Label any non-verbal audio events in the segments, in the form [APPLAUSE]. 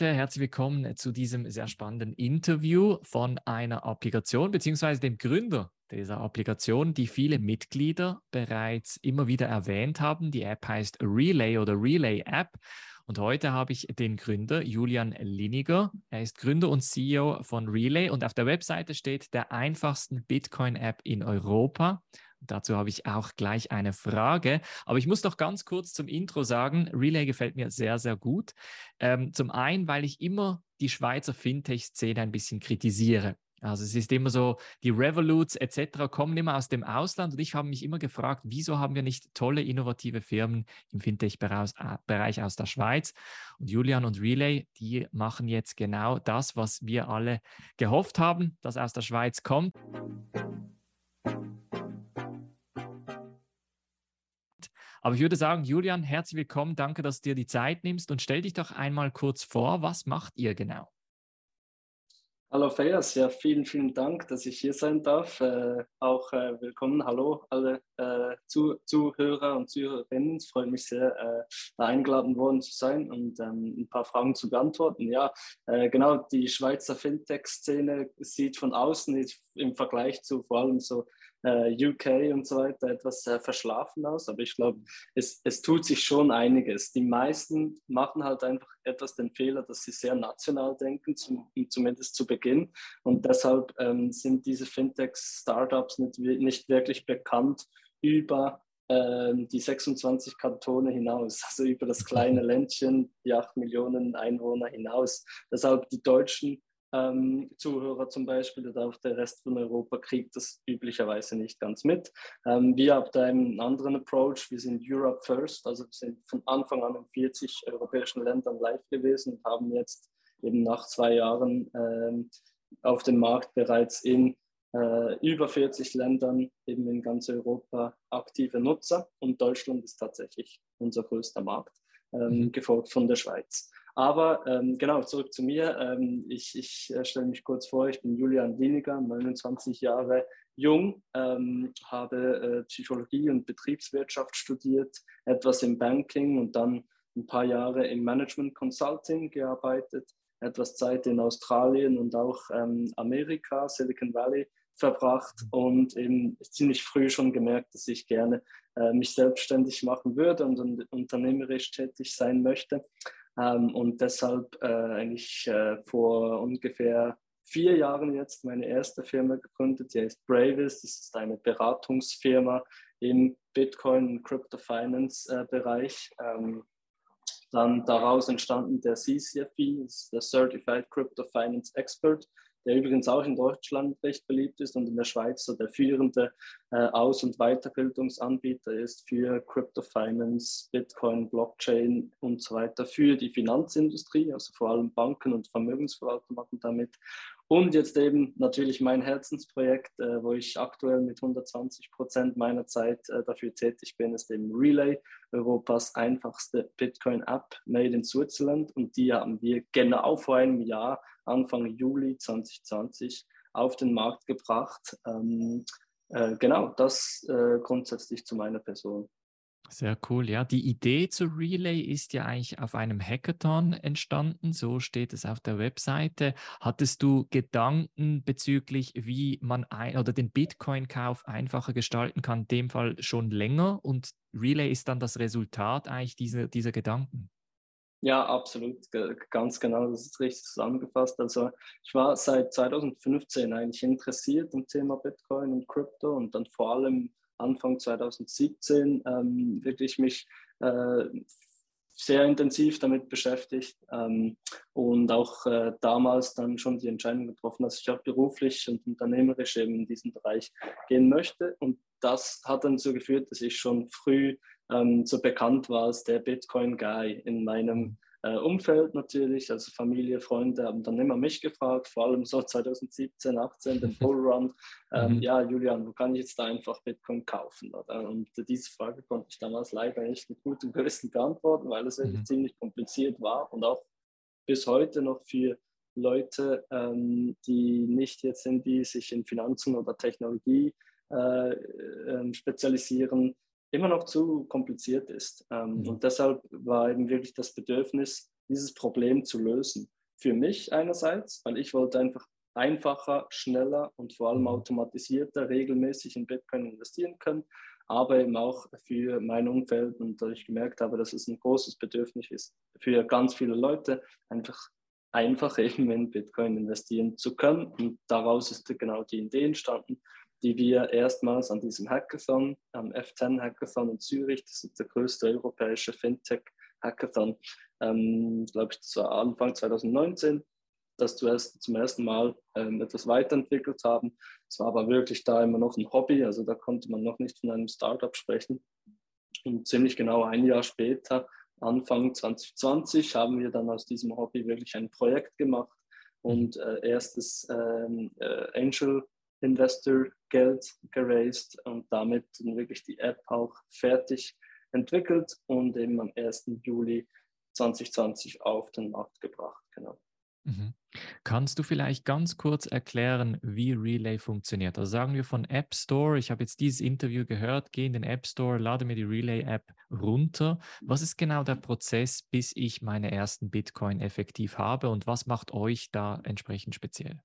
Herzlich willkommen zu diesem sehr spannenden Interview von einer Applikation beziehungsweise dem Gründer dieser Applikation, die viele Mitglieder bereits immer wieder erwähnt haben. Die App heißt Relay oder Relay App. Und heute habe ich den Gründer Julian Liniger. Er ist Gründer und CEO von Relay und auf der Webseite steht der einfachsten Bitcoin-App in Europa. Dazu habe ich auch gleich eine Frage. Aber ich muss doch ganz kurz zum Intro sagen, Relay gefällt mir sehr, sehr gut. Ähm, zum einen, weil ich immer die Schweizer Fintech-Szene ein bisschen kritisiere. Also es ist immer so, die Revoluts etc. kommen immer aus dem Ausland und ich habe mich immer gefragt, wieso haben wir nicht tolle, innovative Firmen im Fintech-Bereich aus der Schweiz? Und Julian und Relay, die machen jetzt genau das, was wir alle gehofft haben, dass aus der Schweiz kommt. Aber ich würde sagen, Julian, herzlich willkommen. Danke, dass du dir die Zeit nimmst und stell dich doch einmal kurz vor, was macht ihr genau? Hallo Feas, ja, vielen, vielen Dank, dass ich hier sein darf. Äh, auch äh, willkommen, hallo alle äh, Zu Zuhörer und Zuhörerinnen. Es freut mich sehr, äh, da eingeladen worden zu sein und ähm, ein paar Fragen zu beantworten. Ja, äh, genau, die Schweizer Fintech-Szene sieht von außen im Vergleich zu vor allem so äh, UK und so weiter etwas äh, verschlafen aus, aber ich glaube, es, es tut sich schon einiges. Die meisten machen halt einfach etwas den Fehler, dass sie sehr national denken, zum, zumindest zu Beginn. Und deshalb ähm, sind diese Fintech-Startups nicht, nicht wirklich bekannt über ähm, die 26 Kantone hinaus, [LAUGHS] also über das kleine Ländchen, die 8 Millionen Einwohner hinaus. Deshalb die Deutschen ähm, Zuhörer zum Beispiel oder auch der Rest von Europa kriegt das üblicherweise nicht ganz mit. Ähm, wir haben da einen anderen Approach. Wir sind Europe First, also wir sind von Anfang an in 40 europäischen Ländern live gewesen und haben jetzt eben nach zwei Jahren ähm, auf dem Markt bereits in äh, über 40 Ländern eben in ganz Europa aktive Nutzer und Deutschland ist tatsächlich unser größter Markt, ähm, mhm. gefolgt von der Schweiz. Aber ähm, genau, zurück zu mir. Ähm, ich, ich äh, stelle mich kurz vor, ich bin Julian Weniger, 29 Jahre jung, ähm, habe äh, Psychologie und Betriebswirtschaft studiert, etwas im Banking und dann ein paar Jahre im Management Consulting gearbeitet, etwas Zeit in Australien und auch ähm, Amerika, Silicon Valley verbracht und eben ziemlich früh schon gemerkt, dass ich gerne äh, mich selbstständig machen würde und, und unternehmerisch tätig sein möchte. Ähm, und deshalb äh, eigentlich äh, vor ungefähr vier Jahren jetzt meine erste Firma gegründet, die heißt Bravis. Das ist eine Beratungsfirma im Bitcoin- und Crypto Finance-Bereich. Äh, ähm, dann daraus entstanden der CCFE, der Certified Crypto Finance Expert der übrigens auch in Deutschland recht beliebt ist und in der Schweiz so der führende äh, Aus- und Weiterbildungsanbieter ist für Crypto Finance, Bitcoin, Blockchain und so weiter für die Finanzindustrie, also vor allem Banken und Vermögensverwalter machen damit. Und jetzt eben natürlich mein Herzensprojekt, äh, wo ich aktuell mit 120 Prozent meiner Zeit äh, dafür tätig bin, ist eben Relay, Europas einfachste Bitcoin-App made in Switzerland. Und die haben wir genau vor einem Jahr Anfang Juli 2020 auf den Markt gebracht. Ähm, äh, genau, das äh, grundsätzlich zu meiner Person. Sehr cool, ja. Die Idee zu Relay ist ja eigentlich auf einem Hackathon entstanden, so steht es auf der Webseite. Hattest du Gedanken bezüglich, wie man ein oder den Bitcoin-Kauf einfacher gestalten kann, in dem Fall schon länger und Relay ist dann das Resultat eigentlich dieser, dieser Gedanken? Ja, absolut, ganz genau, das ist richtig zusammengefasst. Also ich war seit 2015 eigentlich interessiert am Thema Bitcoin und Krypto und dann vor allem Anfang 2017 ähm, wirklich mich äh, sehr intensiv damit beschäftigt ähm, und auch äh, damals dann schon die Entscheidung getroffen, dass ich auch beruflich und unternehmerisch eben in diesen Bereich gehen möchte. Und das hat dann so geführt, dass ich schon früh ähm, so bekannt war als der Bitcoin-Guy in meinem äh, Umfeld natürlich, also Familie, Freunde haben dann immer mich gefragt, vor allem so [LAUGHS] 2017, 18, den [LAUGHS] Bullrun. Ähm, mhm. Ja, Julian, wo kann ich jetzt da einfach Bitcoin kaufen? Oder? Und diese Frage konnte ich damals leider nicht mit gutem Gewissen beantworten, weil es wirklich mhm. ziemlich kompliziert war und auch bis heute noch für Leute, ähm, die nicht jetzt sind, die sich in Finanzen oder Technologie äh, äh, spezialisieren, immer noch zu kompliziert ist. Ähm, mhm. Und deshalb war eben wirklich das Bedürfnis dieses Problem zu lösen. Für mich einerseits, weil ich wollte einfach einfacher, schneller und vor allem mhm. automatisierter regelmäßig in Bitcoin investieren können, aber eben auch für mein Umfeld und da ich gemerkt habe, dass es ein großes Bedürfnis ist für ganz viele Leute, einfach einfach [LAUGHS] eben in Bitcoin investieren zu können. Und daraus ist genau die Idee entstanden, die wir erstmals an diesem Hackathon, am F10 Hackathon in Zürich, das ist der größte europäische Fintech-Hackathon, ähm, glaube ich, das war Anfang 2019, dass du erst zum ersten Mal ähm, etwas weiterentwickelt haben. Es war aber wirklich da immer noch ein Hobby, also da konnte man noch nicht von einem Startup sprechen. Und ziemlich genau ein Jahr später, Anfang 2020, haben wir dann aus diesem Hobby wirklich ein Projekt gemacht und äh, erstes ähm, äh, Angel Investor Geld geraced und damit wirklich die App auch fertig entwickelt und eben am 1. Juli 2020 auf den Markt gebracht. Genau. Mhm. Kannst du vielleicht ganz kurz erklären, wie Relay funktioniert? Also sagen wir von App Store, ich habe jetzt dieses Interview gehört, gehe in den App Store, lade mir die Relay-App runter. Was ist genau der Prozess, bis ich meine ersten Bitcoin effektiv habe und was macht euch da entsprechend speziell?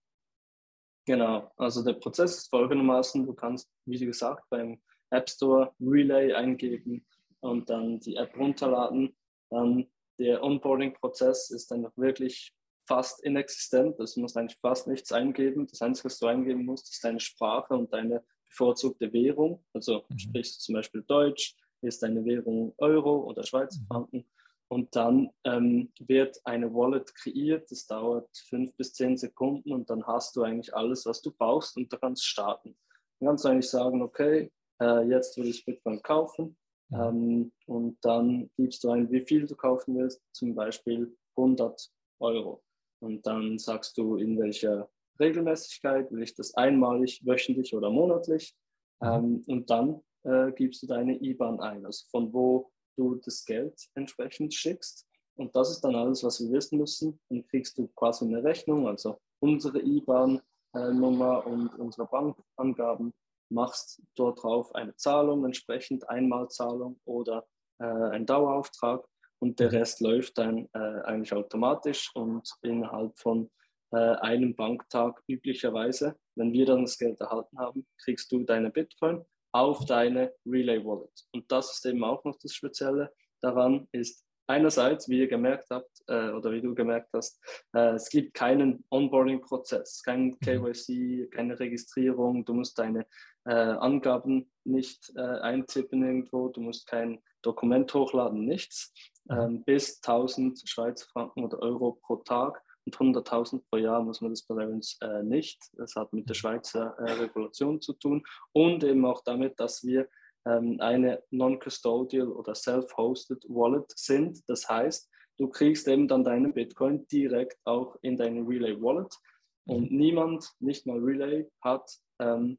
Genau, also der Prozess ist folgendermaßen, du kannst, wie gesagt, beim App Store Relay eingeben und dann die App runterladen. Dann der Onboarding-Prozess ist dann noch wirklich fast inexistent. Also du musst eigentlich fast nichts eingeben. Das Einzige, was du eingeben musst, ist deine Sprache und deine bevorzugte Währung. Also mhm. sprichst du zum Beispiel Deutsch, ist deine Währung Euro oder Schweizer mhm. Und dann ähm, wird eine Wallet kreiert. Das dauert fünf bis zehn Sekunden und dann hast du eigentlich alles, was du brauchst und du kannst starten. Dann kannst du eigentlich sagen, okay, äh, jetzt will ich Bitcoin kaufen. Ähm, und dann gibst du ein, wie viel du kaufen willst, zum Beispiel 100 Euro. Und dann sagst du, in welcher Regelmäßigkeit, will ich das einmalig, wöchentlich oder monatlich. Mhm. Ähm, und dann äh, gibst du deine IBAN ein, also von wo du das Geld entsprechend schickst. Und das ist dann alles, was wir wissen müssen. Dann kriegst du quasi eine Rechnung, also unsere IBAN-Nummer und unsere Bankangaben, machst dort drauf eine Zahlung, entsprechend Einmalzahlung oder äh, ein Dauerauftrag und der. Rest läuft dann äh, eigentlich automatisch und innerhalb von äh, einem Banktag üblicherweise, wenn wir dann das Geld erhalten haben, kriegst du deine Bitcoin auf deine Relay Wallet. Und das ist eben auch noch das Spezielle daran, ist einerseits, wie ihr gemerkt habt äh, oder wie du gemerkt hast, äh, es gibt keinen Onboarding-Prozess, kein mhm. KYC, keine Registrierung, du musst deine äh, Angaben nicht äh, eintippen irgendwo, du musst kein Dokument hochladen, nichts ähm, bis 1000 Schweizer Franken oder Euro pro Tag 100.000 pro Jahr muss man das bei uns äh, nicht. Das hat mit der Schweizer äh, Regulation zu tun und eben auch damit, dass wir ähm, eine non-custodial oder self-hosted Wallet sind. Das heißt, du kriegst eben dann deine Bitcoin direkt auch in deine Relay Wallet und mhm. niemand, nicht mal Relay, hat ähm,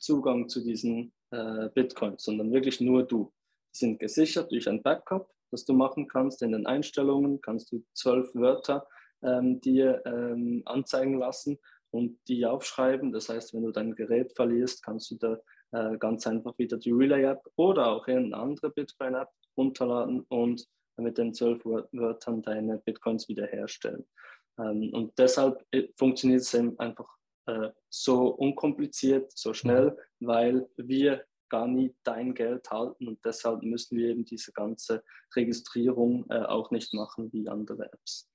Zugang zu diesen äh, Bitcoins, sondern wirklich nur du. Die sind gesichert durch ein Backup das du machen kannst. In den Einstellungen kannst du zwölf Wörter ähm, dir ähm, anzeigen lassen und die aufschreiben. Das heißt, wenn du dein Gerät verlierst, kannst du da äh, ganz einfach wieder die Relay-App oder auch eine andere Bitcoin-App runterladen und mit den zwölf Wörtern deine Bitcoins wiederherstellen. Ähm, und deshalb äh, funktioniert es einfach äh, so unkompliziert, so schnell, mhm. weil wir gar nie dein Geld halten und deshalb müssen wir eben diese ganze Registrierung äh, auch nicht machen wie andere Apps.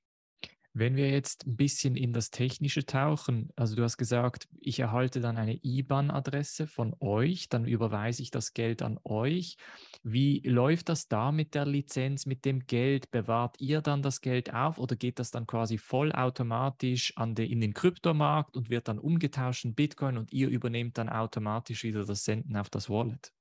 Wenn wir jetzt ein bisschen in das Technische tauchen, also du hast gesagt, ich erhalte dann eine IBAN-Adresse von euch, dann überweise ich das Geld an euch. Wie läuft das da mit der Lizenz, mit dem Geld? Bewahrt ihr dann das Geld auf oder geht das dann quasi vollautomatisch an de, in den Kryptomarkt und wird dann umgetauscht in Bitcoin und ihr übernehmt dann automatisch wieder das Senden auf das Wallet?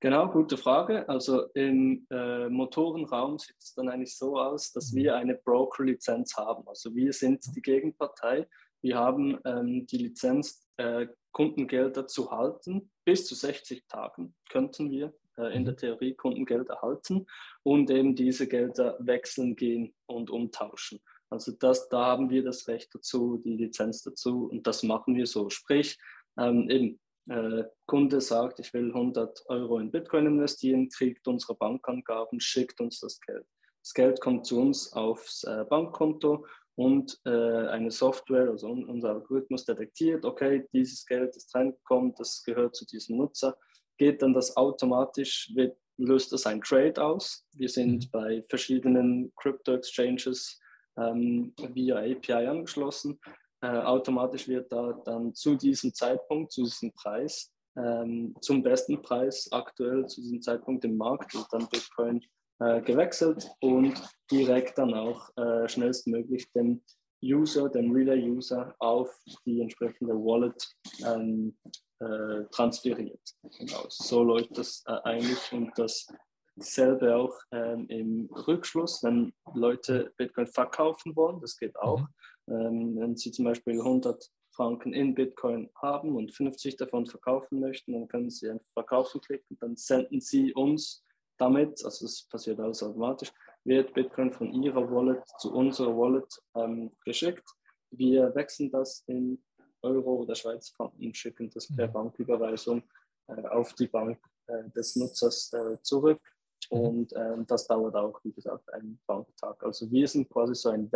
Genau, gute Frage. Also im äh, Motorenraum sieht es dann eigentlich so aus, dass mhm. wir eine Broker-Lizenz haben. Also wir sind die Gegenpartei. Wir haben ähm, die Lizenz, äh, Kundengelder zu halten. Bis zu 60 Tagen könnten wir äh, in der mhm. Theorie Kundengeld erhalten und eben diese Gelder wechseln gehen und umtauschen. Also das, da haben wir das Recht dazu, die Lizenz dazu und das machen wir so. Sprich, ähm, eben äh, Kunde sagt, ich will 100 Euro in Bitcoin investieren, kriegt unsere Bankangaben, schickt uns das Geld. das Geld kommt zu uns aufs äh, Bankkonto und äh, eine Software, also unser Algorithmus detektiert, okay, dieses Geld ist reingekommen, das gehört zu diesem Nutzer, geht dann das automatisch, wird, löst das ein Trade aus. Wir sind mhm. bei verschiedenen Crypto-Exchanges ähm, via API angeschlossen. Äh, automatisch wird da dann zu diesem Zeitpunkt, zu diesem Preis, ähm, zum besten Preis aktuell zu diesem Zeitpunkt im Markt, wird dann Bitcoin äh, gewechselt und direkt dann auch äh, schnellstmöglich dem User, dem Relay-User auf die entsprechende Wallet ähm, äh, transferiert. Genau. So läuft das äh, eigentlich und dasselbe auch ähm, im Rückschluss, wenn Leute Bitcoin verkaufen wollen, das geht auch. Mhm. Ähm, wenn sie zum Beispiel 100 Franken in Bitcoin haben und 50 davon verkaufen möchten, dann können sie einfach verkaufen klicken, dann senden sie uns damit, also es passiert alles automatisch, wird Bitcoin von Ihrer Wallet zu unserer Wallet ähm, geschickt. Wir wechseln das in Euro oder Schweizer Franken und schicken das per mhm. Banküberweisung äh, auf die Bank äh, des Nutzers äh, zurück. Mhm. Und ähm, das dauert auch, wie gesagt, einen Banktag. Also wir sind quasi so ein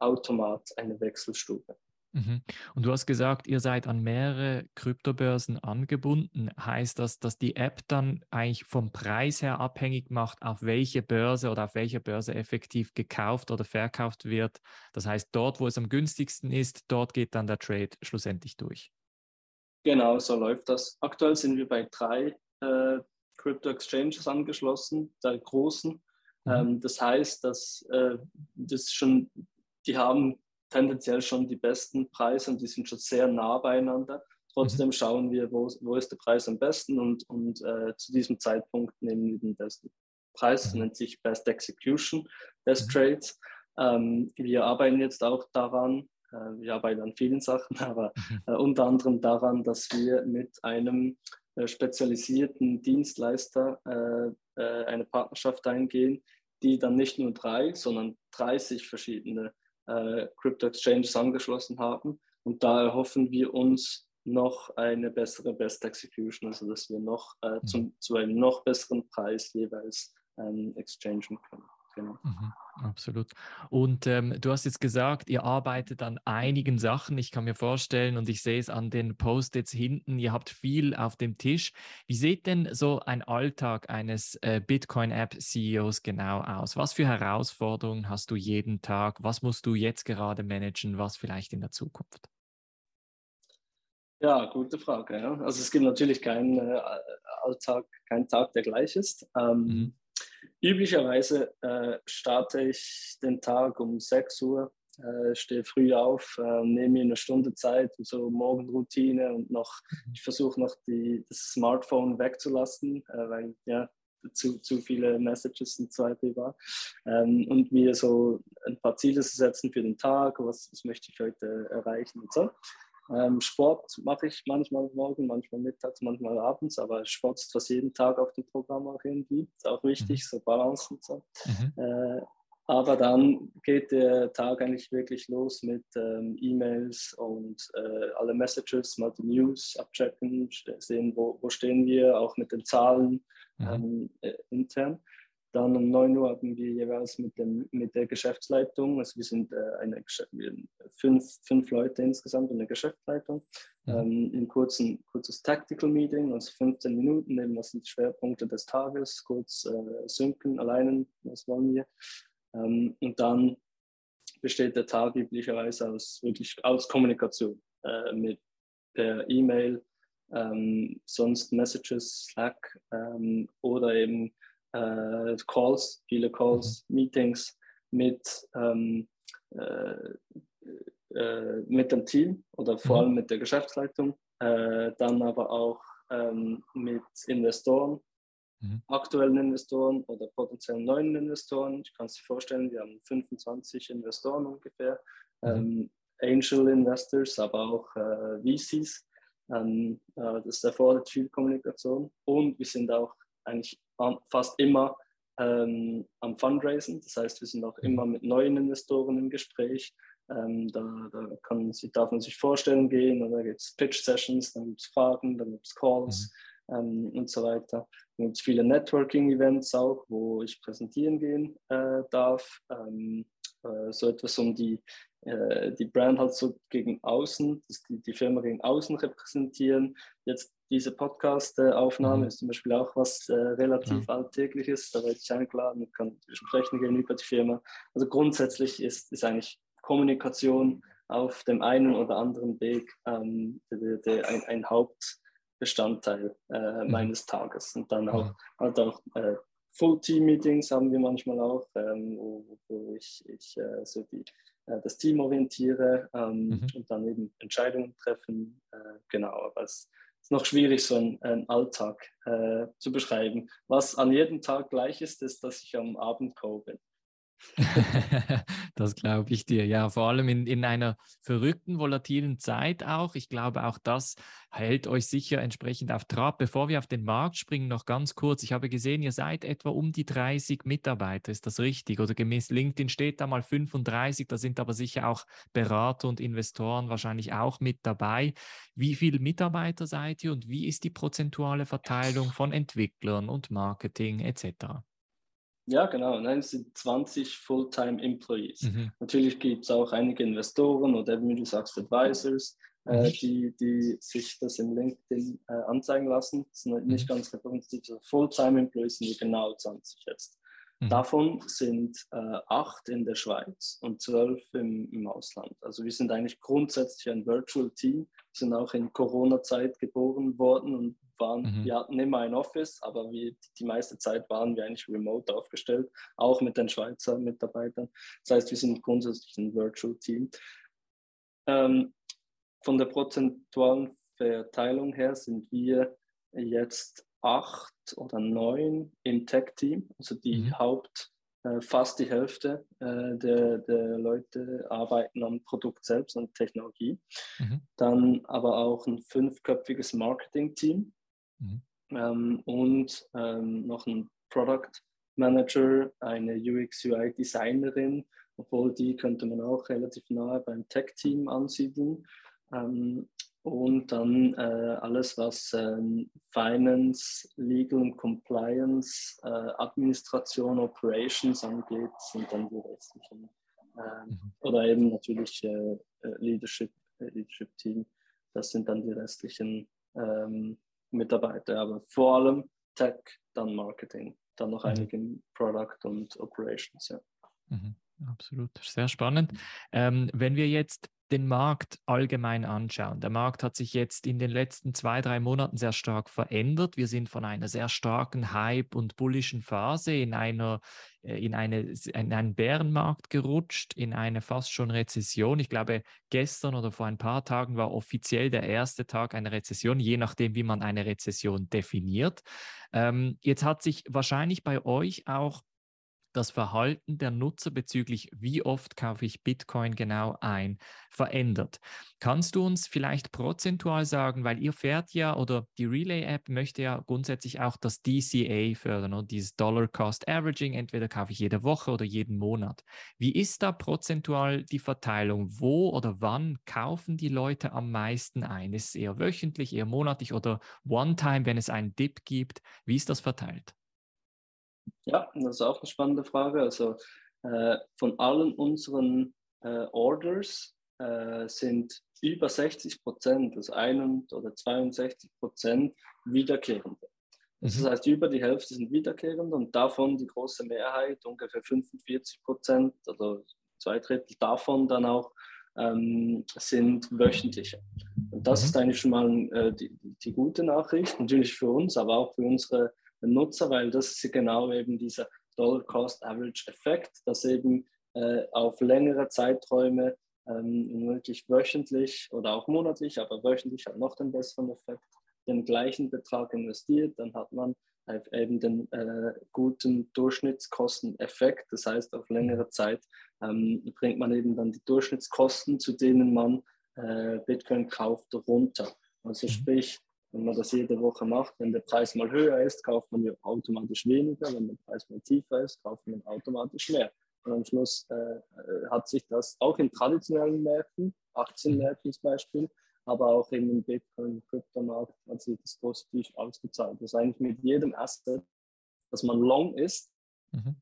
Wechselautomat, eine Wechselstube. Mhm. Und du hast gesagt, ihr seid an mehrere Kryptobörsen angebunden. Heißt das, dass die App dann eigentlich vom Preis her abhängig macht, auf welche Börse oder auf welcher Börse effektiv gekauft oder verkauft wird? Das heißt, dort, wo es am günstigsten ist, dort geht dann der Trade schlussendlich durch. Genau, so läuft das. Aktuell sind wir bei drei äh, Crypto Exchanges angeschlossen, der großen. Mhm. Ähm, das heißt, dass äh, das schon, die haben tendenziell schon die besten Preise und die sind schon sehr nah beieinander. Trotzdem mhm. schauen wir, wo, wo ist der Preis am besten und, und äh, zu diesem Zeitpunkt nehmen wir den besten Preis. Das mhm. nennt sich Best Execution des mhm. Trades. Ähm, wir arbeiten jetzt auch daran, äh, wir arbeiten an vielen Sachen, [LAUGHS] aber mhm. äh, unter anderem daran, dass wir mit einem äh, spezialisierten Dienstleister äh, äh, eine Partnerschaft eingehen, die dann nicht nur drei, sondern 30 verschiedene äh, Crypto Exchanges angeschlossen haben. Und da erhoffen wir uns noch eine bessere Best Execution, also dass wir noch äh, mhm. zum, zu einem noch besseren Preis jeweils ähm, exchangen können. Genau. Mhm, absolut. Und ähm, du hast jetzt gesagt, ihr arbeitet an einigen Sachen. Ich kann mir vorstellen, und ich sehe es an den Post-its hinten, ihr habt viel auf dem Tisch. Wie sieht denn so ein Alltag eines äh, Bitcoin-App-CEOs genau aus? Was für Herausforderungen hast du jeden Tag? Was musst du jetzt gerade managen? Was vielleicht in der Zukunft? Ja, gute Frage. Ja. Also es gibt natürlich keinen äh, Alltag, keinen Tag, der gleich ist. Ähm, mhm. Üblicherweise äh, starte ich den Tag um 6 Uhr, äh, stehe früh auf, äh, nehme mir eine Stunde Zeit, so Morgenroutine und noch, mhm. ich versuche noch die, das Smartphone wegzulassen, äh, weil ja, zu, zu viele Messages und so weiter ähm, und mir so ein paar Ziele zu setzen für den Tag, was, was möchte ich heute erreichen und so. Ähm, Sport mache ich manchmal morgen, manchmal mittags, manchmal abends, aber Sport ist fast jeden Tag auf dem Programm auch irgendwie. Ist auch wichtig, mhm. so Balance und so. Mhm. Äh, aber dann geht der Tag eigentlich wirklich los mit ähm, E-Mails und äh, alle Messages, mal die News abchecken, sehen, wo, wo stehen wir, auch mit den Zahlen mhm. ähm, äh, intern. Dann um 9 Uhr hatten wir jeweils mit, dem, mit der Geschäftsleitung, also wir sind äh, eine, wir fünf, fünf Leute insgesamt in der Geschäftsleitung, mhm. ähm, ein kurzen, kurzes Tactical Meeting, also 15 Minuten, eben was sind die Schwerpunkte des Tages, kurz äh, synken, alleinen, was wollen wir. Ähm, und dann besteht der Tag üblicherweise aus wirklich aus Kommunikation äh, mit per E-Mail, ähm, sonst Messages, Slack ähm, oder eben äh, Calls, viele Calls, mhm. Meetings mit, ähm, äh, äh, mit dem Team oder vor mhm. allem mit der Geschäftsleitung, äh, dann aber auch ähm, mit Investoren, mhm. aktuellen Investoren oder potenziellen neuen Investoren. Ich kann es dir vorstellen, wir haben 25 Investoren ungefähr, mhm. ähm, Angel Investors, aber auch äh, VCs. Ähm, äh, das erfordert viel Kommunikation und wir sind auch eigentlich fast immer ähm, am Fundraisen. Das heißt, wir sind auch immer mhm. mit neuen Investoren im Gespräch. Ähm, da, da kann, darf man sich vorstellen gehen, da gibt es Pitch-Sessions, dann gibt es Fragen, dann gibt es Calls. ähm, und so weiter. Es gibt viele Networking-Events auch, wo ich präsentieren gehen äh, darf. Ähm, äh, so etwas um die, äh, die Brand halt so gegen außen, die, die Firma gegen außen repräsentieren. Jetzt diese Podcast-Aufnahme mhm. ist zum Beispiel auch was äh, relativ ja. Alltägliches. Da werde ich eingeladen und kann sprechen gegenüber die Firma. Also grundsätzlich ist, ist eigentlich Kommunikation auf dem einen oder anderen Weg ähm, der, der, ein, ein, Hauptbestandteil äh, mhm. meines Tages. Und dann auch, mhm. halt auch äh, Full-Team-Meetings haben wir manchmal auch, ähm, wo, wo, ich, ich äh, so die, äh, das Team orientiere ähm, mhm. und dann eben Entscheidungen treffen. Äh, genau, aber es ist noch schwierig, so einen, einen Alltag äh, zu beschreiben. Was an jedem Tag gleich ist, ist, dass ich am Abend Co bin. [LAUGHS] das glaube ich dir. Ja, vor allem in, in einer verrückten, volatilen Zeit auch. Ich glaube, auch das hält euch sicher entsprechend auf Trab. Bevor wir auf den Markt springen, noch ganz kurz. Ich habe gesehen, ihr seid etwa um die 30 Mitarbeiter. Ist das richtig? Oder gemäß LinkedIn steht da mal 35. Da sind aber sicher auch Berater und Investoren wahrscheinlich auch mit dabei. Wie viele Mitarbeiter seid ihr und wie ist die prozentuale Verteilung von Entwicklern und Marketing etc.? Ja, genau. Nein, es sind 20 Fulltime-Employees. Mhm. Natürlich gibt es auch einige Investoren oder wie du sagst, Advisors, äh, mhm. äh, die, die sich das in LinkedIn äh, anzeigen lassen. Das sind nicht mhm. ganz repräsentativ. Fulltime-Employees sind genau 20 jetzt. Mhm. Davon sind äh, acht in der Schweiz und zwölf im, im Ausland. Also wir sind eigentlich grundsätzlich ein Virtual Team. Sind auch in Corona-Zeit geboren worden und waren, mhm. wir hatten immer ein Office, aber wir, die meiste Zeit waren wir eigentlich remote aufgestellt, auch mit den Schweizer Mitarbeitern. Das heißt, wir sind grundsätzlich ein Virtual Team. Ähm, von der prozentualen Verteilung her sind wir jetzt acht oder neun im Tech-Team, also die mhm. Haupt, äh, fast die Hälfte äh, der, der Leute arbeiten am Produkt selbst, an Technologie. Mhm. Dann aber auch ein fünfköpfiges Marketing-Team, Mhm. Ähm, und ähm, noch ein Product Manager, eine UX-UI-Designerin, obwohl die könnte man auch relativ nahe beim Tech-Team ansiedeln. Ähm, und dann äh, alles, was ähm, Finance, Legal und Compliance, äh, Administration, Operations angeht, sind dann die restlichen. Äh, mhm. Oder eben natürlich äh, äh, Leadership, äh, Leadership Team. Das sind dann die restlichen ähm, Mitarbeiter, aber vor allem Tech, dann Marketing, dann noch mhm. einige Product und Operations. Ja. Mhm, absolut, sehr spannend. Ähm, wenn wir jetzt den Markt allgemein anschauen. Der Markt hat sich jetzt in den letzten zwei, drei Monaten sehr stark verändert. Wir sind von einer sehr starken Hype- und bullischen Phase in, einer, äh, in, eine, in einen Bärenmarkt gerutscht, in eine fast schon Rezession. Ich glaube, gestern oder vor ein paar Tagen war offiziell der erste Tag einer Rezession, je nachdem, wie man eine Rezession definiert. Ähm, jetzt hat sich wahrscheinlich bei euch auch das Verhalten der Nutzer bezüglich, wie oft kaufe ich Bitcoin genau ein, verändert. Kannst du uns vielleicht prozentual sagen, weil ihr fährt ja oder die Relay-App möchte ja grundsätzlich auch das DCA fördern und dieses Dollar Cost Averaging, entweder kaufe ich jede Woche oder jeden Monat. Wie ist da prozentual die Verteilung? Wo oder wann kaufen die Leute am meisten ein? Ist es eher wöchentlich, eher monatlich oder One-Time, wenn es einen Dip gibt? Wie ist das verteilt? Ja, das ist auch eine spannende Frage. Also äh, von allen unseren äh, Orders äh, sind über 60 Prozent, also 1 oder 62 Prozent wiederkehrende. Das mhm. heißt, über die Hälfte sind wiederkehrende und davon die große Mehrheit, ungefähr 45 Prozent, also zwei Drittel davon dann auch ähm, sind wöchentliche. Und das mhm. ist eigentlich schon mal äh, die, die, gute Nachricht, natürlich für uns, aber auch für unsere Nutzer, weil das ist genau eben dieser Dollar-Cost-Average-Effekt, dass eben äh, auf längere Zeiträume ähm, wirklich wöchentlich oder auch monatlich, aber wöchentlich hat noch den besseren Effekt, den gleichen Betrag investiert, dann hat man eben den äh, guten Durchschnittskosteneffekt. Das heißt, auf längere Zeit ähm, bringt man eben dann die Durchschnittskosten, zu denen man äh, Bitcoin kauft, runter. Also mhm. sprich, wenn man das jede Woche macht, wenn der Preis mal höher ist, kauft man ja automatisch weniger. Wenn der Preis mal tiefer ist, kauft man automatisch mehr. Und am Schluss äh, äh hat sich das auch in traditionellen Märkten, Aktienmärkten zum Beispiel, aber auch in dem Bitcoin-Kryptomarkt hat sich das positiv ausgezahlt. Das ist eigentlich mit jedem Asset, dass man long ist, mhm.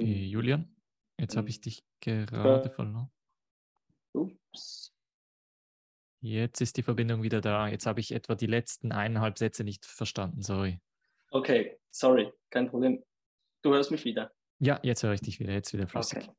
Julian, jetzt habe ich dich gerade verloren. Ups. Jetzt ist die Verbindung wieder da. Jetzt habe ich etwa die letzten eineinhalb Sätze nicht verstanden, sorry. Okay, sorry, kein Problem. Du hörst mich wieder. Ja, jetzt höre ich dich wieder, jetzt wieder flüssig. Okay.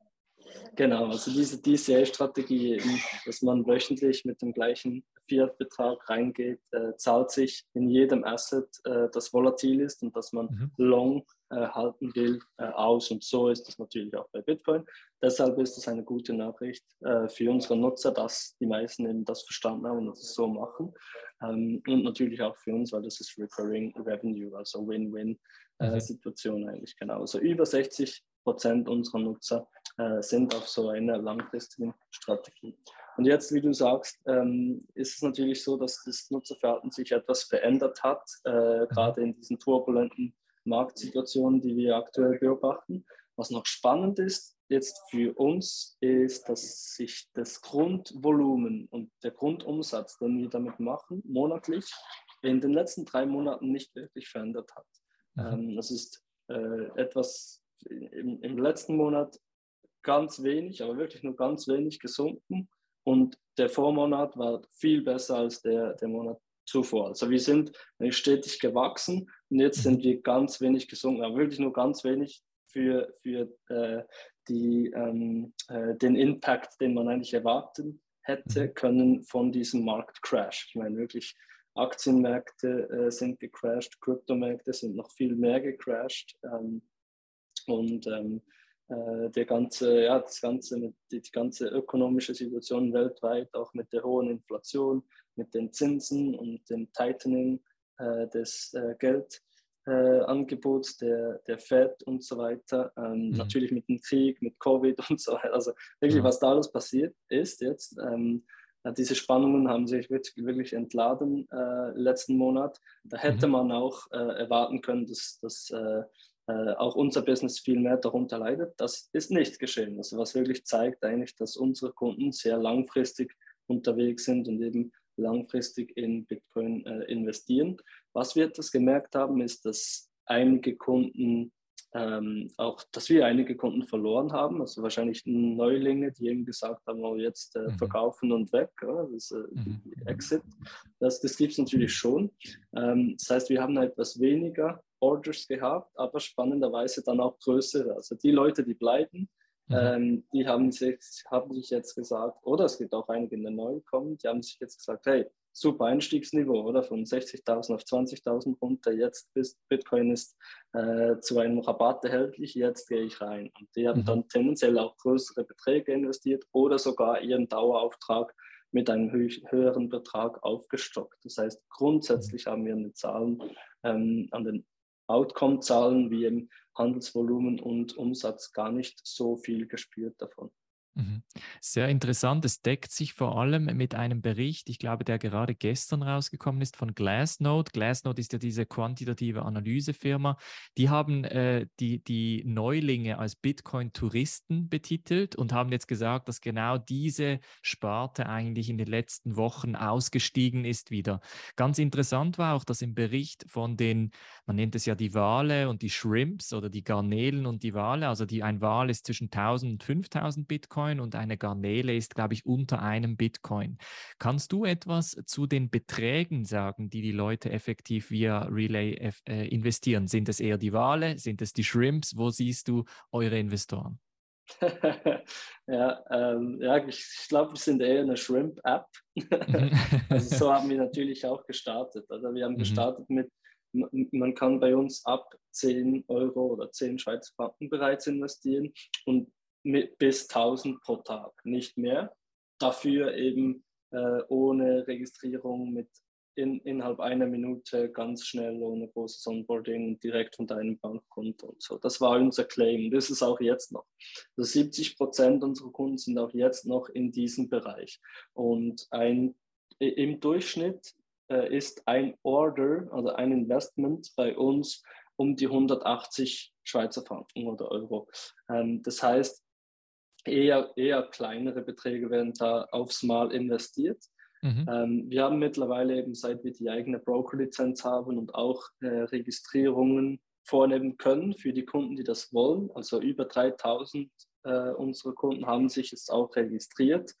Genau, also diese DCA-Strategie, dass man wöchentlich mit dem gleichen Fiat-Betrag reingeht, äh, zahlt sich in jedem Asset, äh, das volatil ist und das man mhm. long äh, halten will, äh, aus. Und so ist das natürlich auch bei Bitcoin. Deshalb ist das eine gute Nachricht äh, für unsere Nutzer, dass die meisten eben das verstanden haben und das so machen. Ähm, und natürlich auch für uns, weil das ist Recurring Revenue, also Win-Win-Situation äh, mhm. eigentlich genau. Also über 60 Prozent unserer Nutzer äh, sind auf so einer langfristigen Strategie. Und jetzt, wie du sagst, ähm, ist es natürlich so, dass das Nutzerverhalten sich etwas verändert hat, äh, gerade in diesen turbulenten Marktsituationen, die wir aktuell beobachten. Was noch spannend ist jetzt für uns, ist, dass sich das Grundvolumen und der Grundumsatz, den wir damit machen, monatlich, in den letzten drei Monaten nicht wirklich verändert hat. Mhm. Ähm, das ist äh, etwas im, im letzten Monat ganz wenig, aber wirklich nur ganz wenig gesunken. Und der Vormonat war viel besser als der, der Monat zuvor. Also wir sind stetig gewachsen und jetzt sind wir ganz wenig gesunken, aber wirklich nur ganz wenig für, für äh, die, ähm, äh, den Impact, den man eigentlich erwarten hätte mhm. können von diesem Marktcrash. Ich meine wirklich, Aktienmärkte äh, sind gecrashed, Kryptomärkte sind noch viel mehr gecrashed. Ähm, und ähm, äh, der ganze, ja, das ganze, die, ganze ökonomische Situation weltweit, auch mit der hohen Inflation, mit den Zinsen und dem Tightening äh, des äh, Geldangebots der, der Fed und so weiter. Ähm, mhm. Natürlich mit dem Krieg, mit Covid und so weiter. Also wirklich, mhm. was da alles passiert ist jetzt. Ähm, diese Spannungen haben sich wirklich entladen äh, letzten Monat. Da hätte mhm. man auch äh, erwarten können, dass, dass äh, auch unser Business viel mehr darunter leidet. Das ist nicht geschehen. Also was wirklich zeigt eigentlich, dass unsere Kunden sehr langfristig unterwegs sind und eben langfristig in Bitcoin äh, investieren. Was wir das gemerkt haben, ist, dass einige Kunden ähm, auch, dass wir einige Kunden verloren haben, also wahrscheinlich Neulinge, die eben gesagt haben, oh, jetzt äh, mhm. verkaufen und weg, ja, das äh, mhm. Exit. Das, das gibt es natürlich schon. Ähm, das heißt, wir haben etwas weniger Orders gehabt, aber spannenderweise dann auch größere. Also die Leute, die bleiben, mhm. ähm, die haben sich, haben sich jetzt gesagt, oder es gibt auch einige, die neu kommen, die haben sich jetzt gesagt, hey, super Einstiegsniveau, oder? Von 60.000 auf 20.000 runter. Jetzt ist Bitcoin ist äh, zu einem Rabatt erhältlich, jetzt gehe ich rein. Und die haben mhm. dann tendenziell auch größere Beträge investiert oder sogar ihren Dauerauftrag mit einem hö höheren Betrag aufgestockt. Das heißt, grundsätzlich haben wir den Zahlen, ähm, an den Outcome-Zahlen wie im Handelsvolumen und Umsatz gar nicht so viel gespürt davon. Mhm. Sehr interessant. Es deckt sich vor allem mit einem Bericht, ich glaube, der gerade gestern rausgekommen ist von Glassnode. Glassnode ist ja diese quantitative Analysefirma. Die haben äh, die, die Neulinge als Bitcoin-Touristen betitelt und haben jetzt gesagt, dass genau diese Sparte eigentlich in den letzten Wochen ausgestiegen ist wieder. Ganz interessant war auch, dass im Bericht von den, man nennt es ja die Wale und die Shrimps oder die Garnelen und die Wale, also die, ein Wal ist zwischen 1000 und 5000 Bitcoin Bitcoin und eine Garnele ist, glaube ich, unter einem Bitcoin. Kannst du etwas zu den Beträgen sagen, die die Leute effektiv via Relay äh, investieren? Sind es eher die Wale? Sind es die Shrimps? Wo siehst du eure Investoren? [LAUGHS] ja, ähm, ja, ich glaube, wir sind eher eine Shrimp-App. [LAUGHS] Also so haben wir natürlich auch gestartet. Also wir haben mhm. gestartet mit, man kann bei uns ab 10 Euro oder 10 Schweizer Franken bereits investieren und mit bis 1000 pro Tag, nicht mehr. Dafür eben äh, ohne Registrierung mit in, innerhalb einer Minute ganz schnell ohne großes Onboarding direkt von deinem Bankkonto und so. Das war unser Claim. Das ist auch jetzt noch. Also 70 Prozent unserer Kunden sind auch jetzt noch in diesem Bereich. Und ein, im Durchschnitt äh, ist ein Order, also ein Investment bei uns um die 180 Schweizer Franken oder Euro. Ähm, das heißt, eher, eher kleinere Beträge werden da aufs Mal investiert. Mhm. Ähm, wir haben mittlerweile eben, seit wir die eigene Broker-Lizenz haben und auch äh, Registrierungen vornehmen können für die Kunden, die das wollen. Also über 3000 äh, unserer Kunden haben sich jetzt auch registriert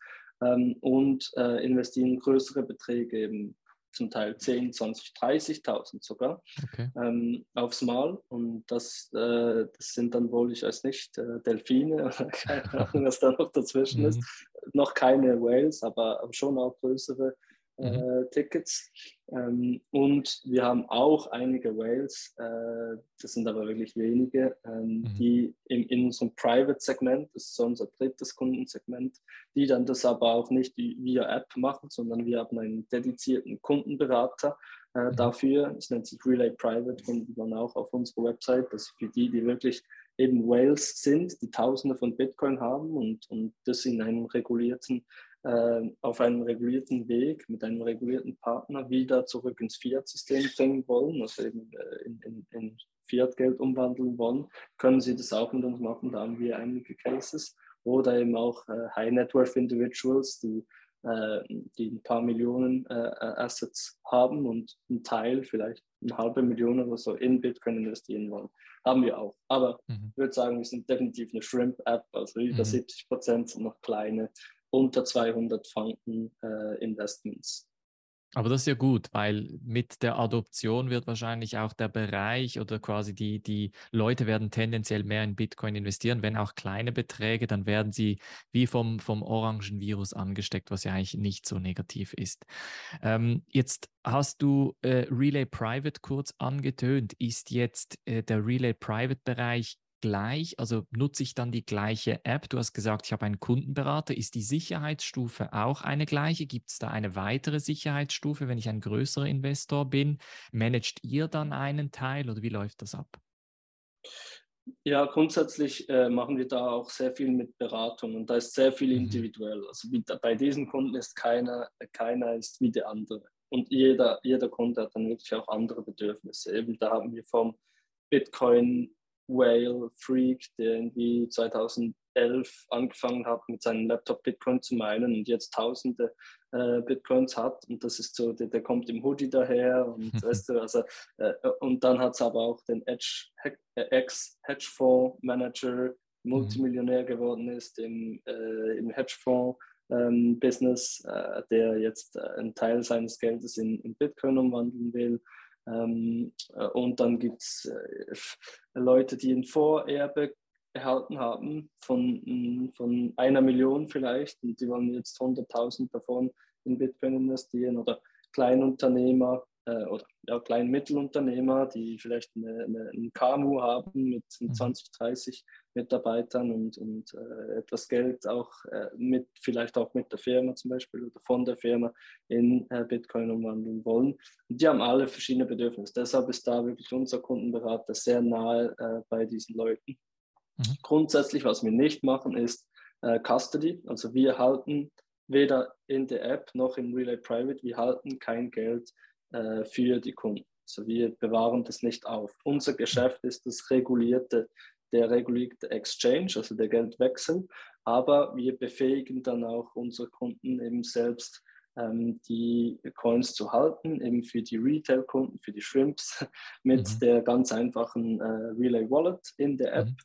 ähm, und äh, investieren größere Beträge eben zum Teil 10, 20, 30.000 sogar okay. ähm, aufs Mal. Und das, äh, das sind dann wohl, ich weiß nicht, äh, Delfine oder [LAUGHS] keine Ahnung, was da noch dazwischen ist. Mhm. Noch keine Whales, aber, aber schon auch größere mhm. äh, Tickets. Ähm, und wir haben auch einige Whales, äh, das sind aber wirklich wenige, ähm, mhm. die in, in unserem Private-Segment, das ist so unser drittes Kundensegment, die dann das aber auch nicht via App machen, sondern wir haben einen dedizierten Kundenberater äh, mhm. dafür. Das nennt sich Relay Private, findet man auch auf unserer Website. Das ist für die, die wirklich eben Whales sind, die Tausende von Bitcoin haben und, und das in einem regulierten auf einem regulierten Weg mit einem regulierten Partner wieder zurück ins Fiat-System bringen wollen, also eben äh, in, in, in Fiat-Geld umwandeln wollen, können sie das auch mit uns machen. Da haben wir einige Cases. Oder eben auch äh, High-Net-Worth-Individuals, die, äh, die ein paar Millionen äh, äh, Assets haben und einen Teil, vielleicht eine halbe Million oder so, in Bitcoin investieren wollen. Haben wir auch. Aber mhm. ich würde sagen, wir sind definitiv eine Shrimp-App, also über mhm. 70 Prozent sind noch kleine unter 200 Franken äh, Investments. Aber das ist ja gut, weil mit der Adoption wird wahrscheinlich auch der Bereich oder quasi die, die Leute werden tendenziell mehr in Bitcoin investieren, wenn auch kleine Beträge, dann werden sie wie vom, vom orangen Virus angesteckt, was ja eigentlich nicht so negativ ist. Ähm, jetzt hast du äh, Relay Private kurz angetönt. Ist jetzt äh, der Relay Private Bereich gleich? Also nutze ich dann die gleiche App? Du hast gesagt, ich habe einen Kundenberater. Ist die Sicherheitsstufe auch eine gleiche? Gibt es da eine weitere Sicherheitsstufe, wenn ich ein größerer Investor bin? Managt ihr dann einen Teil oder wie läuft das ab? Ja, grundsätzlich äh, machen wir da auch sehr viel mit Beratung und da ist sehr viel mhm. individuell. Also bei diesen Kunden ist keiner, keiner ist wie der andere. Und jeder, jeder Kunde hat dann wirklich auch andere Bedürfnisse. Eben da haben wir vom Bitcoin Whale Freak, der irgendwie 2011 angefangen hat, mit seinem Laptop Bitcoin zu meinen und jetzt tausende äh, Bitcoins hat. Und das ist so, der, der kommt im Hoodie daher und [LAUGHS] weißt du, also, äh, und dann hat es aber auch den Edge, Ex-Hedgefonds Manager, Multimillionär geworden ist im, äh, im Hedgefonds. Ähm, Business, äh, der jetzt äh, einen Teil seines Geldes in, in Bitcoin umwandeln will. Ähm, äh, und dann gibt es äh, Leute, die ein Vorerbe erhalten haben von, mm, von einer Million vielleicht und die wollen jetzt 100.000 davon in Bitcoin investieren oder Kleinunternehmer äh, oder ja, Klein- Mittelunternehmer, die vielleicht eine, eine, ein KMU haben mit 20, mhm. 30 Mitarbeitern und, und äh, etwas Geld auch äh, mit, vielleicht auch mit der Firma zum Beispiel oder von der Firma in äh, Bitcoin umwandeln wollen. Und die haben alle verschiedene Bedürfnisse. Deshalb ist da wirklich unser Kundenberater sehr nahe äh, bei diesen Leuten. Mhm. Grundsätzlich, was wir nicht machen, ist äh, Custody. Also wir halten weder in der App noch im Relay Private, wir halten kein Geld äh, für die Kunden. Also wir bewahren das nicht auf. Unser Geschäft ist das regulierte der regulierte Exchange, also der Geldwechsel. Aber wir befähigen dann auch unsere Kunden eben selbst ähm, die Coins zu halten, eben für die Retail-Kunden, für die Shrimps, [LAUGHS] mit mhm. der ganz einfachen äh, Relay Wallet in der App. Mhm.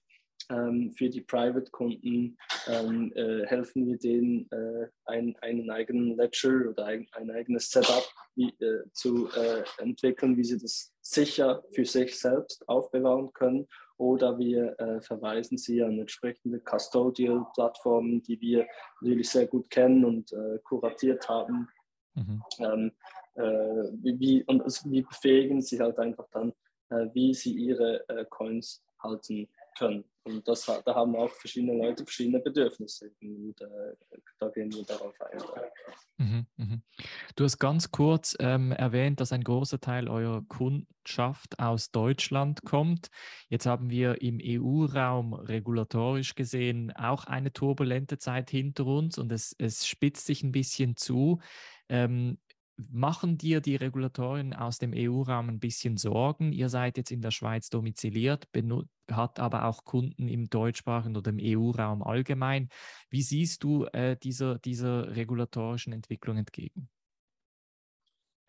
Ähm, für die Private-Kunden ähm, äh, helfen wir denen, äh, ein, einen eigenen Ledger oder ein, ein eigenes Setup wie, äh, zu äh, entwickeln, wie sie das sicher für sich selbst aufbewahren können oder wir äh, verweisen sie an entsprechende Custodial-Plattformen, die wir natürlich sehr gut kennen und äh, kuratiert haben. Mhm. Ähm, äh, wie, und wir befähigen sie halt einfach dann, wie sie ihre Coins halten können. Und das, da haben auch verschiedene Leute verschiedene Bedürfnisse. Und äh, da gehen wir darauf ein. Mhm, mhm. Du hast ganz kurz ähm, erwähnt, dass ein großer Teil eurer Kundschaft aus Deutschland kommt. Jetzt haben wir im EU-Raum regulatorisch gesehen auch eine turbulente Zeit hinter uns und es, es spitzt sich ein bisschen zu. Ähm, machen dir die Regulatorien aus dem EU-Raum ein bisschen Sorgen? Ihr seid jetzt in der Schweiz domiziliert, hat aber auch Kunden im deutschsprachigen oder im EU-Raum allgemein. Wie siehst du äh, dieser, dieser regulatorischen Entwicklung entgegen?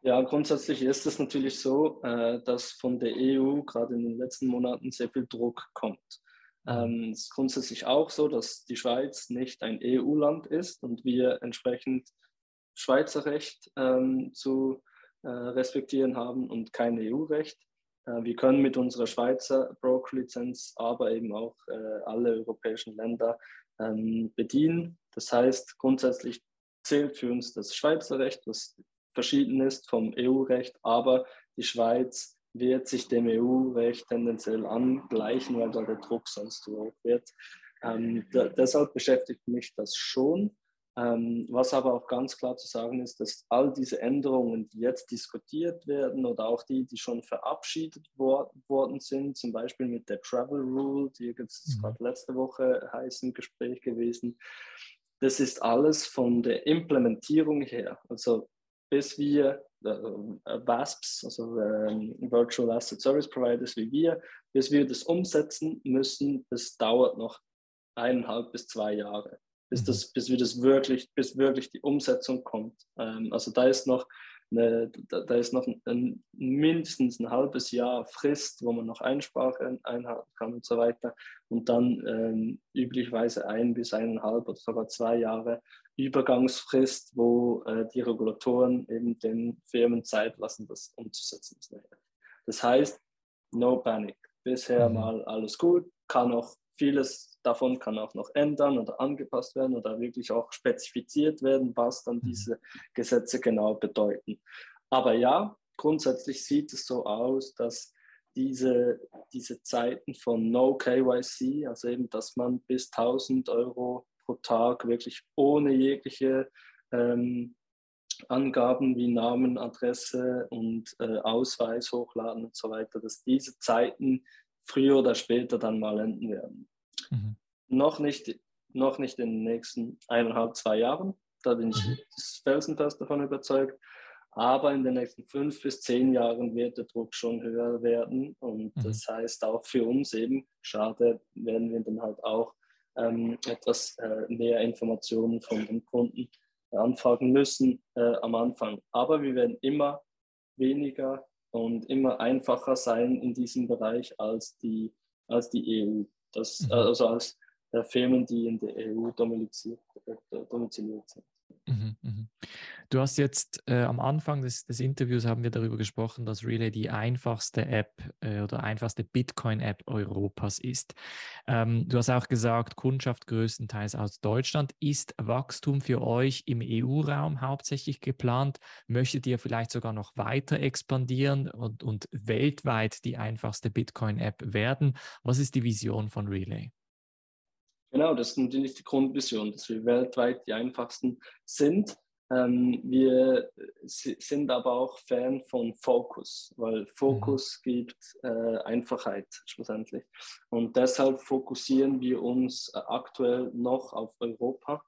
Ja, grundsätzlich ist es natürlich so, äh, dass von der EU gerade in den letzten Monaten sehr viel Druck kommt. Mhm. Ähm, es ist grundsätzlich auch so, dass die Schweiz nicht ein EU-Land ist und wir entsprechend Schweizer Recht ähm, zu äh, respektieren haben und kein EU-Recht. Äh, wir können mit unserer Schweizer Broker-Lizenz aber eben auch äh, alle europäischen Länder ähm, bedienen. Das heißt, grundsätzlich zählt für uns das Schweizer Recht, was verschieden ist vom EU-Recht, aber die Schweiz wird sich dem EU-Recht tendenziell angleichen, weil da der Druck sonst zu hoch wird. Ähm, da, deshalb beschäftigt mich das schon. Ähm, was aber auch ganz klar zu sagen ist, dass all diese Änderungen, die jetzt diskutiert werden oder auch die, die schon verabschiedet wor worden sind, zum Beispiel mit der Travel Rule, die jetzt mhm. gerade letzte Woche heiß im Gespräch gewesen, das ist alles von der Implementierung her. Also bis wir äh, VASPs, also äh, Virtual Asset Service Providers wie wir, bis wir das umsetzen müssen, das dauert noch eineinhalb bis zwei Jahre bis, mhm. das, bis wir das wirklich, bis wirklich die Umsetzung kommt. Ähm, also da ist noch eine, da, ist noch ein, ein, mindestens ein halbes Jahr Frist, wo man noch Einsprache einhalten kann und so weiter. Und dann ähm, üblicherweise ein bis eineinhalb oder sogar zwei Jahre Übergangsfrist, wo äh, die Regulatoren eben den Firmen Zeit lassen, das umzusetzen. Das heißt, no panic. Bisher mhm. mal alles gut, kann auch vieles davon kann auch noch ändern oder angepasst werden oder wirklich auch spezifiziert werden, was dann mhm. diese Gesetze genau bedeuten. Aber ja, grundsätzlich sieht es so aus, dass diese, diese Zeiten von No KYC, also eben, dass man bis 1000 Euro pro Tag wirklich ohne jegliche ähm, Angaben wie Namen, Adresse und äh, Ausweis hochladen und so weiter, dass diese Zeiten früher oder später dann mal enden werden. Mhm. Noch, nicht, noch nicht in den nächsten eineinhalb, zwei Jahren. Da bin ich mhm. felsenfest davon überzeugt. Aber in den nächsten fünf bis zehn Jahren wird der Druck schon höher werden. Und mhm. das heißt auch für uns eben, schade, werden wir dann halt auch ähm, etwas äh, mehr Informationen von den Kunden anfragen müssen äh, am Anfang. Aber wir werden immer weniger und immer einfacher sein in diesem Bereich als die, als die EU. Das, mhm. Also als äh, Firmen, die in der EU äh, domiziliert sind. Mhm, mhm. Du hast jetzt äh, am Anfang des, des, Interviews haben wir darüber gesprochen, dass Relay die einfachste App äh, oder einfachste Bitcoin-App Europas ist. Ähm, du hast auch gesagt, Kundschaft größtenteils aus Deutschland. Ist Wachstum für euch im EU-Raum hauptsächlich geplant? Möchtet ihr vielleicht sogar noch weiter expandieren und, und weltweit die einfachste Bitcoin-App werden? Was ist die Vision von Relay? Genau, das ist natürlich die Grundvision, dass wir weltweit die einfachsten sind. Ähm, wir sind aber auch Fan von Fokus, weil Fokus mhm. gibt äh, Einfachheit schlussendlich. Und deshalb fokussieren wir uns äh, aktuell noch auf Europa,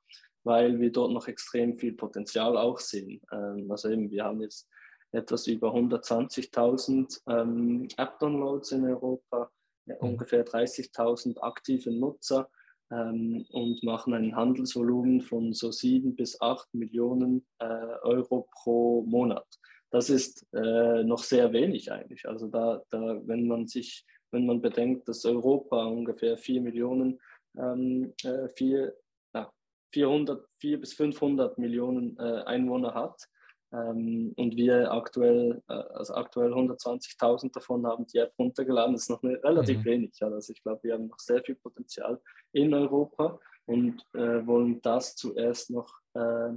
weil wir dort noch extrem viel Potenzial auch sehen. Ähm, also eben, wir haben jetzt etwas über 120.000 ähm, App-Downloads in Europa, mhm. ungefähr 30.000 aktive Nutzer ähm, und machen ein Handelsvolumen von so sieben bis acht Millionen äh, Euro pro Monat. Das ist äh, noch sehr wenig eigentlich. Also da, da, wenn man sich, wenn man bedenkt, dass Europa ungefähr vier Millionen, ähm, äh, vier, ja, 400, vier bis 500 Millionen äh, Einwohner hat, ähm, und wir aktuell, äh, also aktuell 120.000 davon haben die App runtergeladen. Das ist noch eine, relativ mhm. wenig. Also ich glaube, wir haben noch sehr viel Potenzial in Europa und äh, wollen das zuerst noch äh,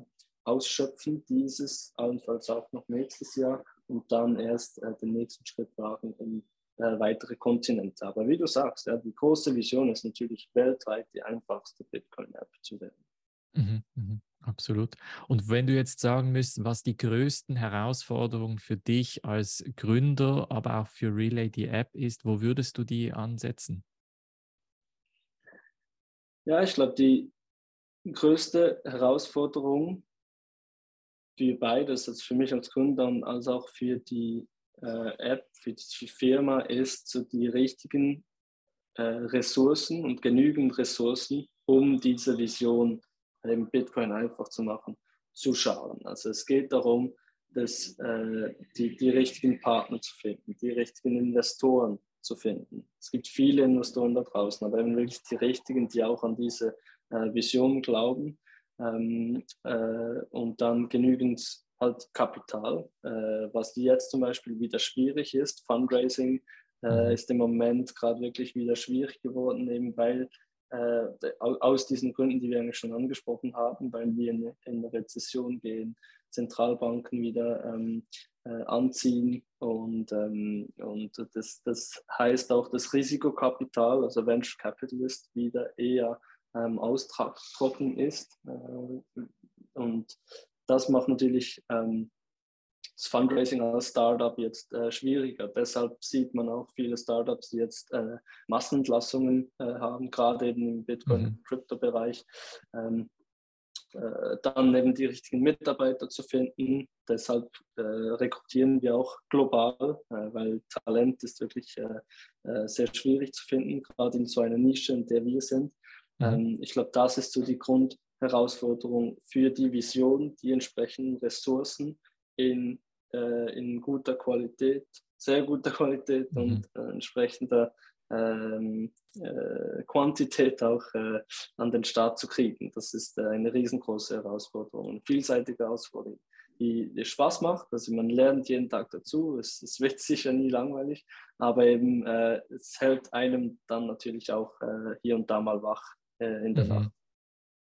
ausschöpfen, dieses, allenfalls auch noch nächstes Jahr und dann erst äh, den nächsten Schritt wagen in äh, weitere Kontinente. Aber wie du sagst, ja, die große Vision ist natürlich weltweit die einfachste Bitcoin-App zu werden. Mhm, mh. Absolut. Und wenn du jetzt sagen müsst, was die größten Herausforderungen für dich als Gründer, aber auch für Relay die App ist, wo würdest du die ansetzen? Ja, ich glaube, die größte Herausforderung für beides, also für mich als Gründer als auch für die äh, App, für die Firma, ist so die richtigen äh, Ressourcen und genügend Ressourcen, um diese Vision im Bitcoin einfach zu machen, zu schauen. Also es geht darum, dass, äh, die, die richtigen Partner zu finden, die richtigen Investoren zu finden. Es gibt viele Investoren da draußen, aber eben wirklich die richtigen, die auch an diese äh, Vision glauben ähm, äh, und dann genügend halt Kapital, äh, was jetzt zum Beispiel wieder schwierig ist. Fundraising äh, mhm. ist im Moment gerade wirklich wieder schwierig geworden, eben weil aus diesen Gründen, die wir eigentlich schon angesprochen haben, weil wir in, in eine Rezession gehen, Zentralbanken wieder ähm, äh, anziehen und, ähm, und das, das heißt auch das Risikokapital, also Venture Capitalist, wieder eher ähm, austrocken ist. Äh, und das macht natürlich ähm, das Fundraising als Startup jetzt äh, schwieriger. Deshalb sieht man auch viele Startups, die jetzt äh, Massenentlassungen äh, haben, gerade eben im Bitcoin-Crypto-Bereich. Ähm, äh, dann eben die richtigen Mitarbeiter zu finden. Deshalb äh, rekrutieren wir auch global, äh, weil Talent ist wirklich sehr schwierig zu finden, gerade in so einer Nische, in der wir sind. Mhm. Ähm, ich glaube, das ist so die Grundherausforderung für die Vision, die entsprechenden Ressourcen in, äh, in guter Qualität, sehr guter [LAUGHS] Qualität mhm. und äh, entsprechender ähm, äh, Quantität auch äh, an den Start zu kriegen. Das ist äh, eine riesengroße Herausforderung, eine vielseitige Herausforderung, die, die, Spaß macht. Also man lernt jeden Tag dazu, es, es wird [LAUGHS] sicher nie langweilig, aber eben äh, es hält einem dann natürlich auch äh, hier und da mal wach in der mhm. Nacht.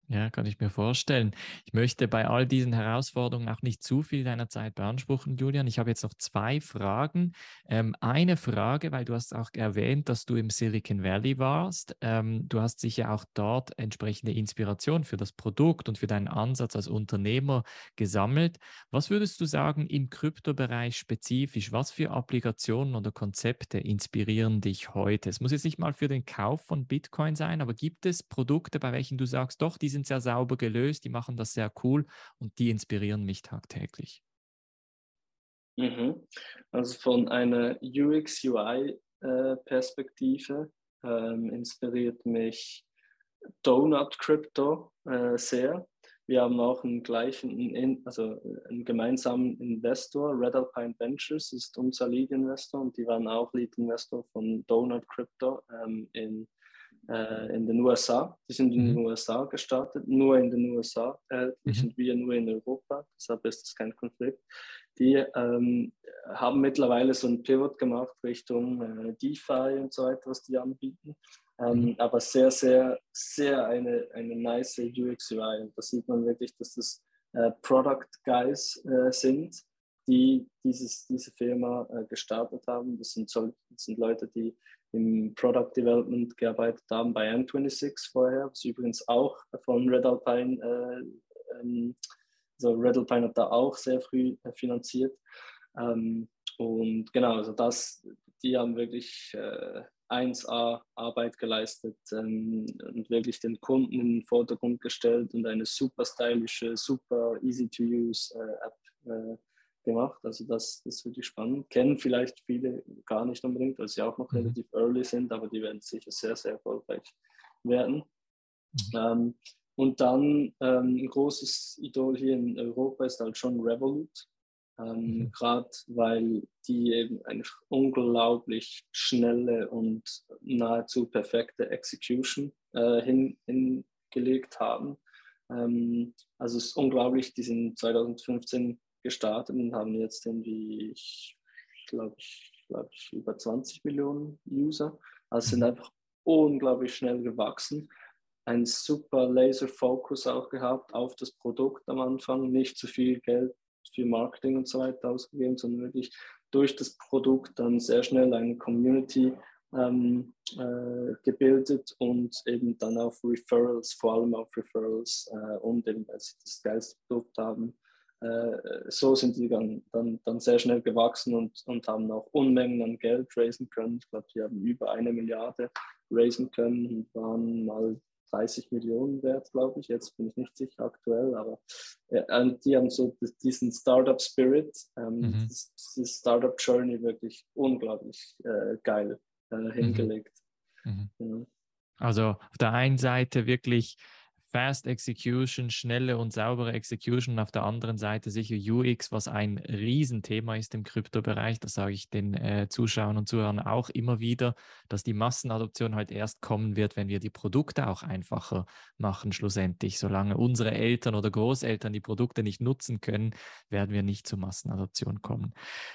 Ja, kann ich mir vorstellen. Ich möchte bei all diesen Herausforderungen auch nicht zu viel deiner Zeit beanspruchen, Julian. Ich habe jetzt noch zwei Fragen. Ähm, eine Frage, weil du hast auch erwähnt, dass du im Silicon Valley warst. Ähm, du hast sicher auch dort entsprechende Inspiration für das Produkt und für deinen Ansatz als Unternehmer gesammelt. Was würdest du sagen im Kryptobereich spezifisch? Was für Applikationen oder Konzepte inspirieren dich heute? Es muss jetzt nicht mal für den Kauf von Bitcoin sein, aber gibt es Produkte, bei welchen du sagst, doch, die sind sehr sauber gelöst, die machen das sehr cool und die inspirieren mich tagtäglich. Mhm. Also von einer UX-UI-Perspektive äh, ähm, inspiriert mich Donut Crypto äh, sehr. Wir haben auch einen gleichen, also einen gemeinsamen Investor, Red Alpine Ventures ist unser Lead-Investor und die waren auch Lead-Investor von Donut Crypto ähm, in äh, in den USA. Die sind in den mhm. USA gestartet, nur in den USA erhältlich mhm. und wir nur in Europa. Deshalb ist das kein Konflikt. Die ähm, haben mittlerweile so ein Pivot gemacht Richtung äh, DeFi und so weiter, was die anbieten. Ähm, mhm. Aber sehr, sehr, sehr eine, eine nice UX UI. Und da sieht man wirklich, dass das äh, Product Guys äh, sind, die dieses, diese Firma äh, gestartet haben. Das sind, das sind Leute, die im Product Development gearbeitet haben bei N26 vorher, was übrigens auch von Red Alpine, äh, ähm, also Red Alpine hat da auch sehr früh äh, finanziert. Ähm, und genau, also das, die haben wirklich äh, 1A Arbeit geleistet ähm, und wirklich den Kunden in den Vordergrund gestellt und eine super stylische, super easy to use äh, App äh, gemacht. Also das, das ist wirklich spannend. Kennen vielleicht viele gar nicht unbedingt, weil sie auch noch mhm. relativ early sind, aber die werden sicher sehr, sehr erfolgreich werden. Mhm. Ähm, und dann ähm, ein großes Idol hier in Europa ist halt schon Revolut. Ähm, mhm. Gerade weil die eben eine unglaublich schnelle und nahezu perfekte Execution äh, hin, hingelegt haben. Ähm, also es ist unglaublich, die sind 2015 gestartet und haben jetzt irgendwie, ich glaube, ich, glaub, ich über 20 Millionen User. Also sind mhm. einfach unglaublich schnell gewachsen. Ein super Laser-Focus auch gehabt auf das Produkt am Anfang, nicht zu viel Geld für Marketing und so weiter ausgegeben, sondern wirklich durch das Produkt dann sehr schnell eine Community ähm, äh, gebildet und eben dann auf Referrals, vor allem auf Referrals äh, und eben, weil sie das geilste Produkt haben, so sind die dann, dann, dann sehr schnell gewachsen und, und haben auch Unmengen an Geld raisen können. Ich glaube, die haben über eine Milliarde raisen können und waren mal 30 Millionen wert, glaube ich. Jetzt bin ich nicht sicher aktuell, aber äh, die haben so diesen Startup Spirit, ähm, mhm. diese Startup Journey wirklich unglaublich äh, geil äh, mhm. hingelegt. Mhm. Mhm. Also auf der einen Seite wirklich Fast Execution, schnelle und saubere Execution. Auf der anderen Seite sicher UX, was ein Riesenthema ist im Kryptobereich. Das sage ich den äh, Zuschauern und Zuhörern auch immer wieder, dass die Massenadoption halt erst kommen wird, wenn wir die Produkte auch einfacher machen, schlussendlich. Solange unsere Eltern oder Großeltern die Produkte nicht nutzen können, werden wir nicht zur Massenadoption kommen.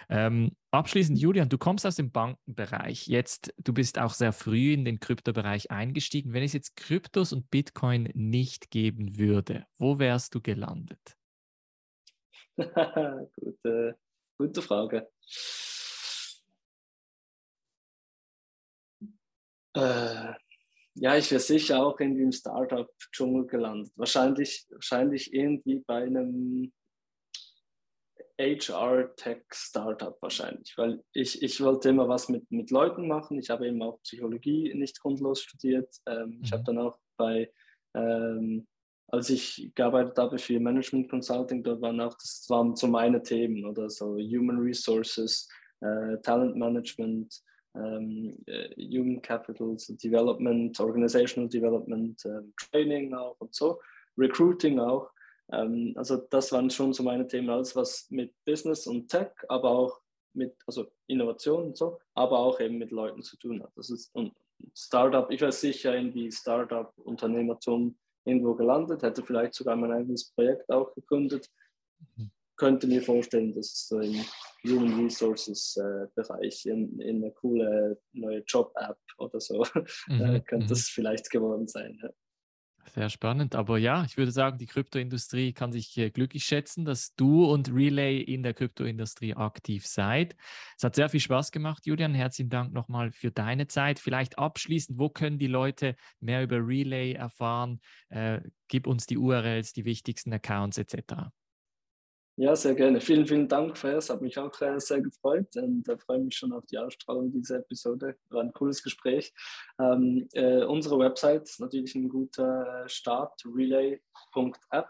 Ähm, Abschließend, Julian, du kommst aus dem Bankenbereich. Jetzt, du bist auch sehr früh in den Kryptobereich eingestiegen. Wenn es jetzt Kryptos und Bitcoin nicht geben würde, wo wärst du gelandet? [LAUGHS] gute, gute Frage. Äh, ja, ich wäre sicher auch irgendwie im Startup-Dschungel gelandet. Wahrscheinlich, wahrscheinlich irgendwie bei einem HR-Tech-Startup wahrscheinlich, weil ich, ich wollte immer was mit, mit Leuten machen. Ich habe eben auch Psychologie nicht grundlos studiert. Ähm, mhm. Ich habe mhm. dann auch bei, ähm, als ich gearbeitet habe für Management Consulting, da waren auch, das waren so meine Themen oder so Human Resources, äh, Talent Management, ähm, äh, Human Capital Development, Organizational Development, äh, Training auch und so, Recruiting auch. Ähm, also das waren schon so meine Themen, alles was mit Business und Tech, aber auch mit also Innovation und so, aber auch eben mit Leuten zu tun hat. Das ist und Startup, ich wäre sicher in die Startup-Unternehmertum irgendwo gelandet, hätte vielleicht sogar mein eigenes Projekt auch gegründet. Mhm. Könnte mir vorstellen, dass es so im Human Resources äh, Bereich in, in eine coole neue Job-App oder so [LAUGHS] mhm. äh, könnte mhm. das vielleicht geworden sein. Ja. Sehr spannend. Aber ja, ich würde sagen, die Kryptoindustrie kann sich äh, glücklich schätzen, dass du und Relay in der Kryptoindustrie aktiv seid. Es hat sehr viel Spaß gemacht, Julian. Herzlichen Dank nochmal für deine Zeit. Vielleicht abschließend, wo können die Leute mehr über Relay erfahren? Äh, gib uns die URLs, die wichtigsten Accounts etc. Ja, sehr gerne. Vielen, vielen Dank, Fers. Hat mich auch äh, sehr gefreut und äh, freue mich schon auf die Ausstrahlung dieser Episode. War ein cooles Gespräch. Ähm, äh, unsere Website ist natürlich ein guter äh, Start, relay.app.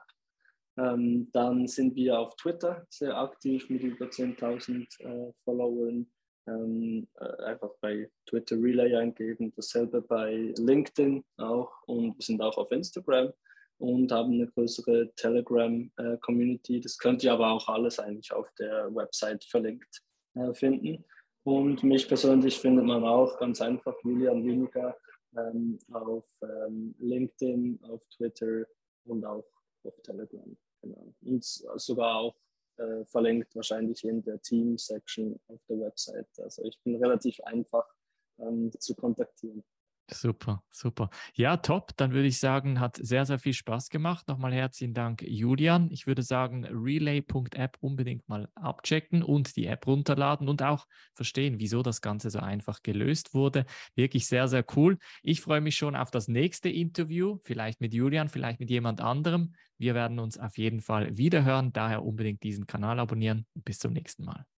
Ähm, dann sind wir auf Twitter sehr aktiv mit über 10.000 äh, Followern. Ähm, äh, einfach bei Twitter Relay eingeben, dasselbe bei LinkedIn auch und wir sind auch auf Instagram und haben eine größere Telegram-Community. Das könnt ihr aber auch alles eigentlich auf der Website verlinkt äh, finden. Und mich persönlich findet man auch ganz einfach, Julian Winiger, ähm, auf ähm, LinkedIn, auf Twitter und auch auf Telegram. Genau. Und sogar auch äh, verlinkt wahrscheinlich in der Team-Section auf der Website. Also ich bin relativ einfach ähm, zu kontaktieren. Super, super. Ja, top. Dann würde ich sagen, hat sehr, sehr viel Spaß gemacht. Nochmal herzlichen Dank, Julian. Ich würde sagen, relay.app unbedingt mal abchecken und die App runterladen und auch verstehen, wieso das Ganze so einfach gelöst wurde. Wirklich sehr, sehr cool. Ich freue mich schon auf das nächste Interview, vielleicht mit Julian, vielleicht mit jemand anderem. Wir werden uns auf jeden Fall wiederhören. Daher unbedingt diesen Kanal abonnieren. Bis zum nächsten Mal.